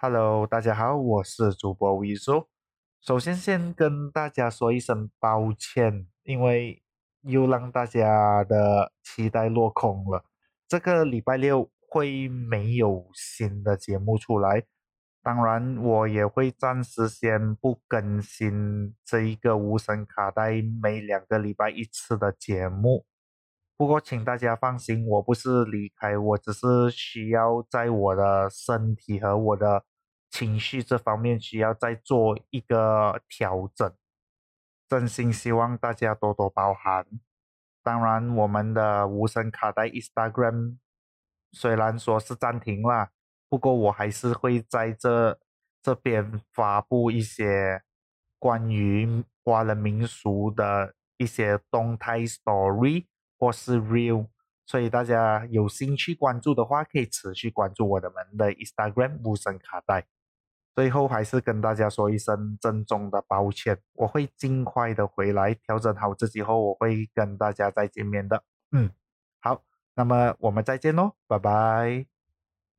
Hello，大家好，我是主播 v i s u 首先，先跟大家说一声抱歉，因为又让大家的期待落空了。这个礼拜六会没有新的节目出来，当然我也会暂时先不更新这一个无声卡带每两个礼拜一次的节目。不过，请大家放心，我不是离开，我只是需要在我的身体和我的情绪这方面需要再做一个调整。真心希望大家多多包涵。当然，我们的无声卡带 Instagram 虽然说是暂停了，不过我还是会在这这边发布一些关于华人民俗的一些动态 story。或是 real，所以大家有兴趣关注的话，可以持续关注我的们的 Instagram 无声卡带。最后还是跟大家说一声郑重的抱歉，我会尽快的回来调整好自己后，我会跟大家再见面的。嗯，好，那么我们再见喽，拜拜。